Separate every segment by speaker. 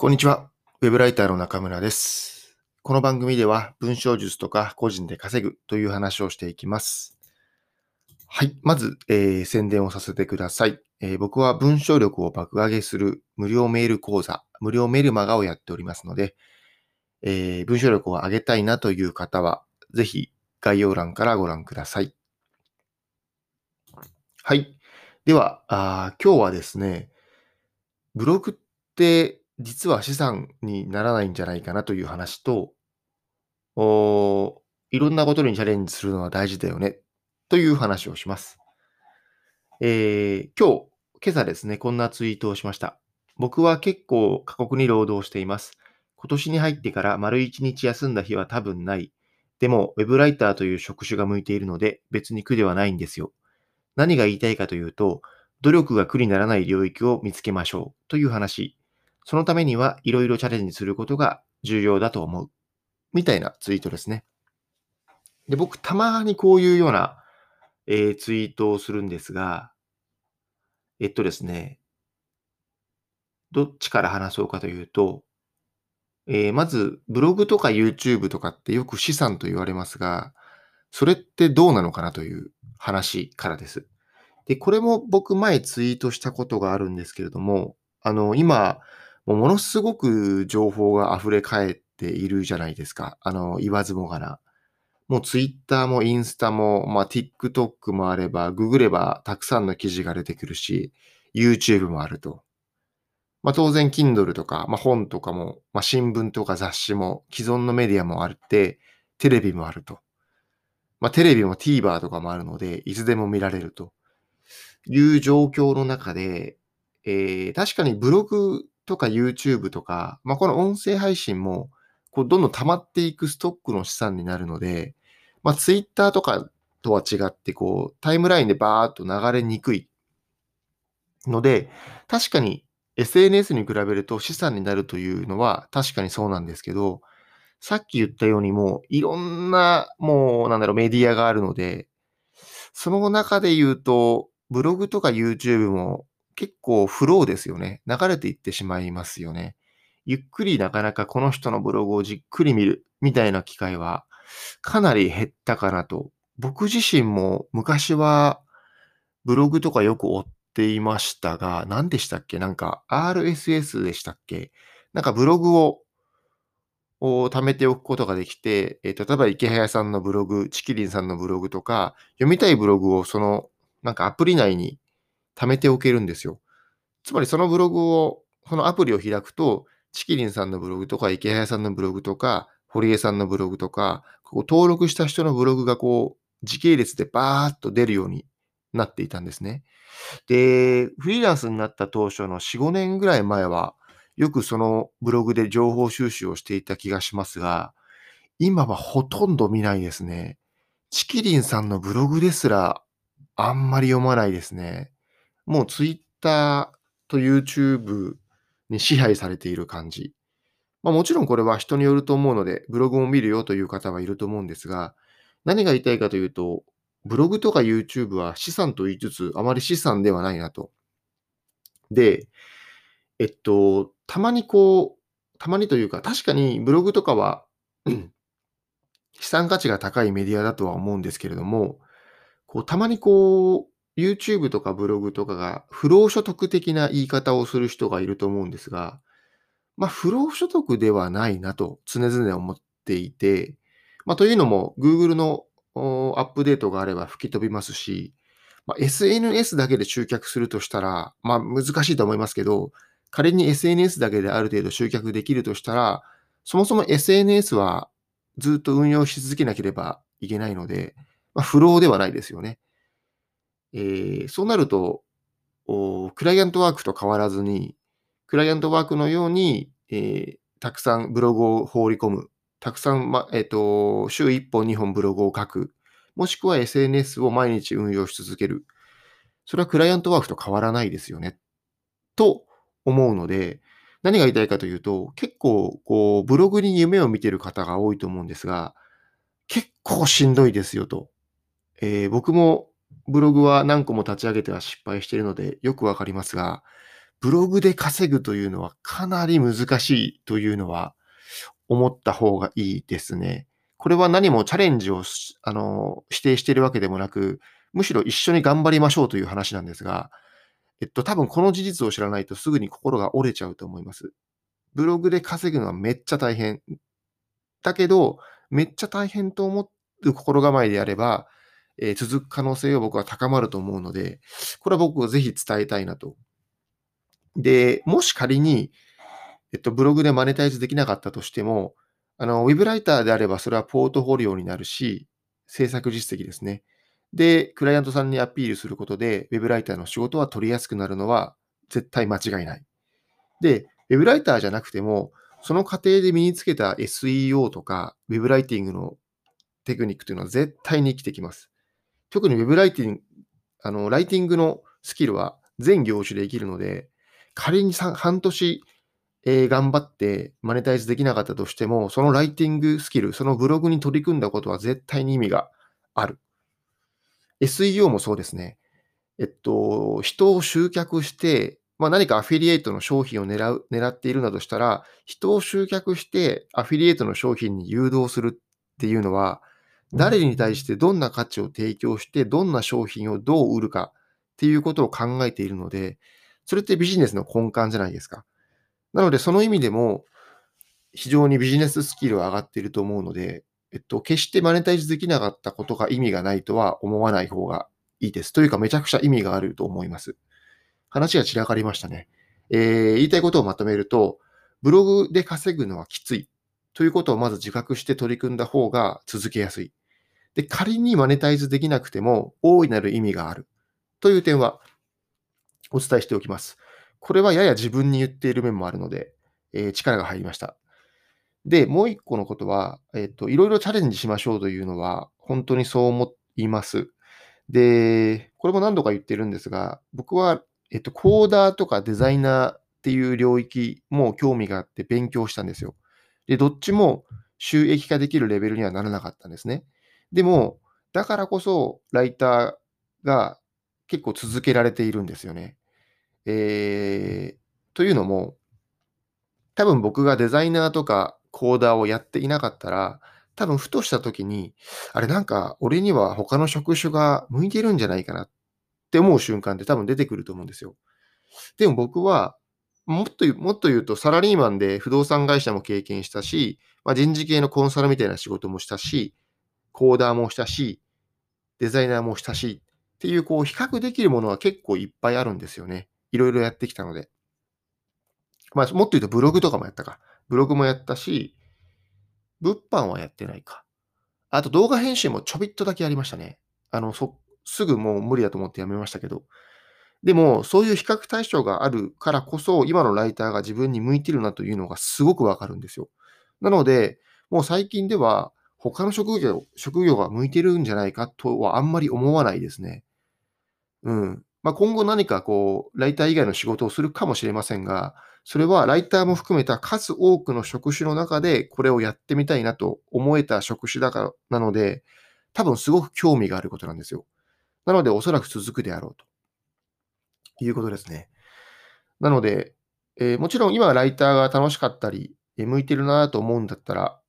Speaker 1: こんにちは。ウェブライターの中村です。この番組では文章術とか個人で稼ぐという話をしていきます。はい。まず、えー宣伝をさせてください、えー僕は文章力を爆上げする無料メール講座、無料メルマガをやっておりますので、えー文章力を上げたいなという方は、ぜひ概要欄からご覧ください。はい。では、あ今日はですね、ブログって実は資産にならないんじゃないかなという話と、おいろんなことにチャレンジするのは大事だよねという話をします。えー今日、今朝ですね、こんなツイートをしました。僕は結構過酷に労働しています。今年に入ってから丸一日休んだ日は多分ない。でも、ウェブライターという職種が向いているので別に苦ではないんですよ。何が言いたいかというと、努力が苦にならない領域を見つけましょうという話。そのためにはいろいろチャレンジすることが重要だと思う。みたいなツイートですね。で、僕、たまにこういうような、えーツイートをするんですが、えっとですね、どっちから話そうかというと、えーまず、ブログとか YouTube とかってよく資産と言われますが、それってどうなのかなという話からです。で、これも僕前ツイートしたことがあるんですけれども、あの、今、もうものすごく情報が溢れ返っているじゃないですか。あの、言わずもがな。もう Twitter もインスタも、まあ TikTok もあれば、ググればたくさんの記事が出てくるし、YouTube もあると。まあ当然 Kindle とか、まあ本とかも、まあ新聞とか雑誌も、既存のメディアもあって、テレビもあると。まあテレビも TVer とかもあるので、いつでも見られるという状況の中で、えー確かにブログとか YouTube とか、まあ、この音声配信も、こうどんどん溜まっていくストックの資産になるので、まあ、Twitter とかとは違って、こう、タイムラインでバーっと流れにくいので、確かに SNS に比べると資産になるというのは確かにそうなんですけど、さっき言ったようにもういろんな、もうなんだろう、メディアがあるので、その中で言うと、ブログとか YouTube も結構フローですよね。流れていってしまいますよね。ゆっくりなかなかこの人のブログをじっくり見るみたいな機会はかなり減ったかなと。僕自身も昔はブログとかよく追っていましたが、何でしたっけ？なんか RSS でしたっけ？なんかブログをを貯めておくことができて、えー例えば池早さんのブログ、チキリンさんのブログとか、読みたいブログをそのなんかアプリ内に貯めておけるんですよ。つまりそのブログを、そのアプリを開くと、チキリンさんのブログとか、池早さんのブログとか、堀江さんのブログとか、こう登録した人のブログがこう、時系列でバーっと出るようになっていたんですね。で、フリーランスになった当初の4、5年ぐらい前は、よくそのブログで情報収集をしていた気がしますが、今はほとんど見ないですね。チキリンさんのブログですら、あんまり読まないですね。もう Twitter と YouTube に支配されている感じ。まあもちろんこれは人によると思うので、ブログも見るよという方はいると思うんですが、何が言いたいかというと、ブログとか YouTube は資産と言いつつ、あまり資産ではないなと。で、えっと、たまにこう、たまにというか、確かにブログとかは、資産価値が高いメディアだとは思うんですけれども、こう、たまにこう、YouTube とかブログとかが不労所得的な言い方をする人がいると思うんですが、まあ、不労所得ではないなと常々思っていて、まあ、というのも Google のアップデートがあれば吹き飛びますし、まあ、SNS だけで集客するとしたら、まあ、難しいと思いますけど、仮に SNS だけである程度集客できるとしたら、そもそも SNS はずっと運用し続けなければいけないので、まあ、不労ではないですよね。えーそうなると、クライアントワークと変わらずに、クライアントワークのように、えーたくさんブログを放り込む、たくさん、まえっと週1本、2本ブログを書く、もしくは SNS を毎日運用し続ける。それはクライアントワークと変わらないですよね。と思うので、何が言いたいかというと、結構、こう、ブログに夢を見ている方が多いと思うんですが、結構しんどいですよと。えー僕もブログは何個も立ち上げては失敗しているのでよくわかりますが、ブログで稼ぐというのはかなり難しいというのは思った方がいいですね。これは何もチャレンジをあの否定しているわけでもなく、むしろ一緒に頑張りましょうという話なんですが、えっと、多分この事実を知らないとすぐに心が折れちゃうと思います。ブログで稼ぐのはめっちゃ大変。だけど、めっちゃ大変と思う心構えであれば、え、続く可能性を僕は高まると思うので、これは僕はぜひ伝えたいなと。で、もし仮に、えっと、ブログでマネタイズできなかったとしても、あの、ウェブライターであればそれはポートフォリオになるし、制作実績ですね。で、クライアントさんにアピールすることで、ウェブライターの仕事は取りやすくなるのは絶対間違いない。で、ウェブライターじゃなくても、その過程で身につけた SEO とか、ウェブライティングのテクニックというのは絶対に生きてきます。特にウェブライティング、あの、ライティングのスキルは全業種で生きるので、仮に半年、えー、頑張ってマネタイズできなかったとしても、そのライティングスキル、そのブログに取り組んだことは絶対に意味がある。SEO もそうですね。えっと、人を集客して、まあ、何かアフィリエイトの商品を狙う、狙っているなどしたら、人を集客してアフィリエイトの商品に誘導するっていうのは、誰に対してどんな価値を提供して、どんな商品をどう売るかっていうことを考えているので、それってビジネスの根幹じゃないですか。なので、その意味でも、非常にビジネススキルは上がっていると思うので、えっと、決してマネタイズできなかったことが意味がないとは思わない方がいいです。というか、めちゃくちゃ意味があると思います。話が散らかりましたね。えー、言いたいことをまとめると、ブログで稼ぐのはきついということをまず自覚して取り組んだ方が続けやすい。で、仮にマネタイズできなくても大いなる意味があるという点はお伝えしておきます。これはやや自分に言っている面もあるので、えー、力が入りました。で、もう一個のことは、えっ、と、いろいろチャレンジしましょうというのは、本当にそう思います。で、これも何度か言ってるんですが、僕は、えっと、コーダーとかデザイナーっていう領域も興味があって勉強したんですよ。で、どっちも収益化できるレベルにはならなかったんですね。でも、だからこそ、ライターが結構続けられているんですよね。えー、というのも、多分僕がデザイナーとかコーダーをやっていなかったら、多分ふとした時に、あれなんか俺には他の職種が向いてるんじゃないかなって思う瞬間って多分出てくると思うんですよ。でも僕は、もっともっと言うとサラリーマンで不動産会社も経験したし、まあ、人事系のコンサルみたいな仕事もしたし、コーダーもしたし、デザイナーもしたしっていうこう比較できるものは結構いっぱいあるんですよね。いろいろやってきたので。まあもっと言うとブログとかもやったか。ブログもやったし、物販はやってないか。あと動画編集もちょびっとだけやりましたね。あの、そ、すぐもう無理だと思ってやめましたけど。でも、そういう比較対象があるからこそ、今のライターが自分に向いてるなというのがすごくわかるんですよ。なので、もう最近では、他の職業、職業が向いてるんじゃないかとはあんまり思わないですね。うん。まあ、今後何かこう、ライター以外の仕事をするかもしれませんが、それはライターも含めた数多くの職種の中でこれをやってみたいなと思えた職種だからなので、多分すごく興味があることなんですよ。なので、おそらく続くであろうということですね。なので、えー、もちろん今ライターが楽しかったり、向いてるなと思うんだったら、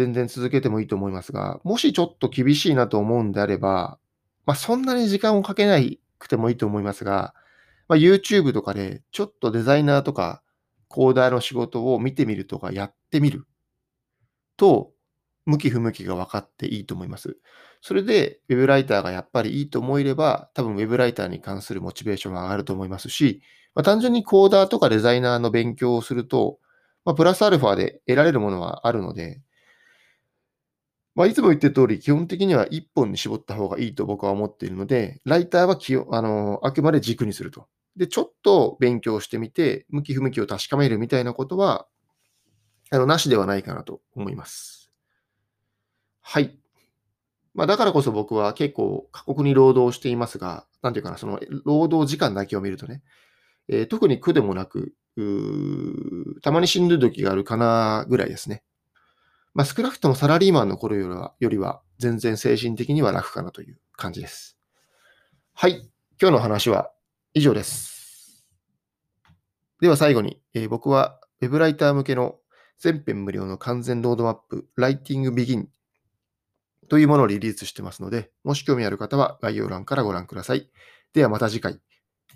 Speaker 1: 全然続けてもいいと思いますが、もしちょっと厳しいなと思うんであれば、まあ、そんなに時間をかけなくてもいいと思いますが、まあ、YouTube とかでちょっとデザイナーとかコーダーの仕事を見てみるとかやってみると、向き不向きが分かっていいと思います。それで、ウェブライターがやっぱりいいと思えれば、多分ウェブライターに関するモチベーションが上がると思いますし、まあ、単純にコーダーとかデザイナーの勉強をすると、まあ、プラスアルファで得られるものはあるので、まあ、いつも言ってる通り、基本的には1本に絞った方がいいと僕は思っているので、ライターはきあのあくまで軸にすると。で、ちょっと勉強してみて、向き不向きを確かめるみたいなことは、あの、なしではないかなと思います。はい。まあ、だからこそ僕は結構過酷に労働していますが、なんていうかな、その労働時間だけを見るとね、えー、特に苦でもなく、たまにしんどい時があるかなぐらいですね。まあ、少なくともサラリーマンの頃よりは、よりは全然精神的には楽かなという感じです。はい。今日の話は以上です。では最後に、えー僕は Web ライター向けの全編無料の完全ロードマップ、Writing Begin というものをリリースしてますので、もし興味ある方は概要欄からご覧ください。ではまた次回。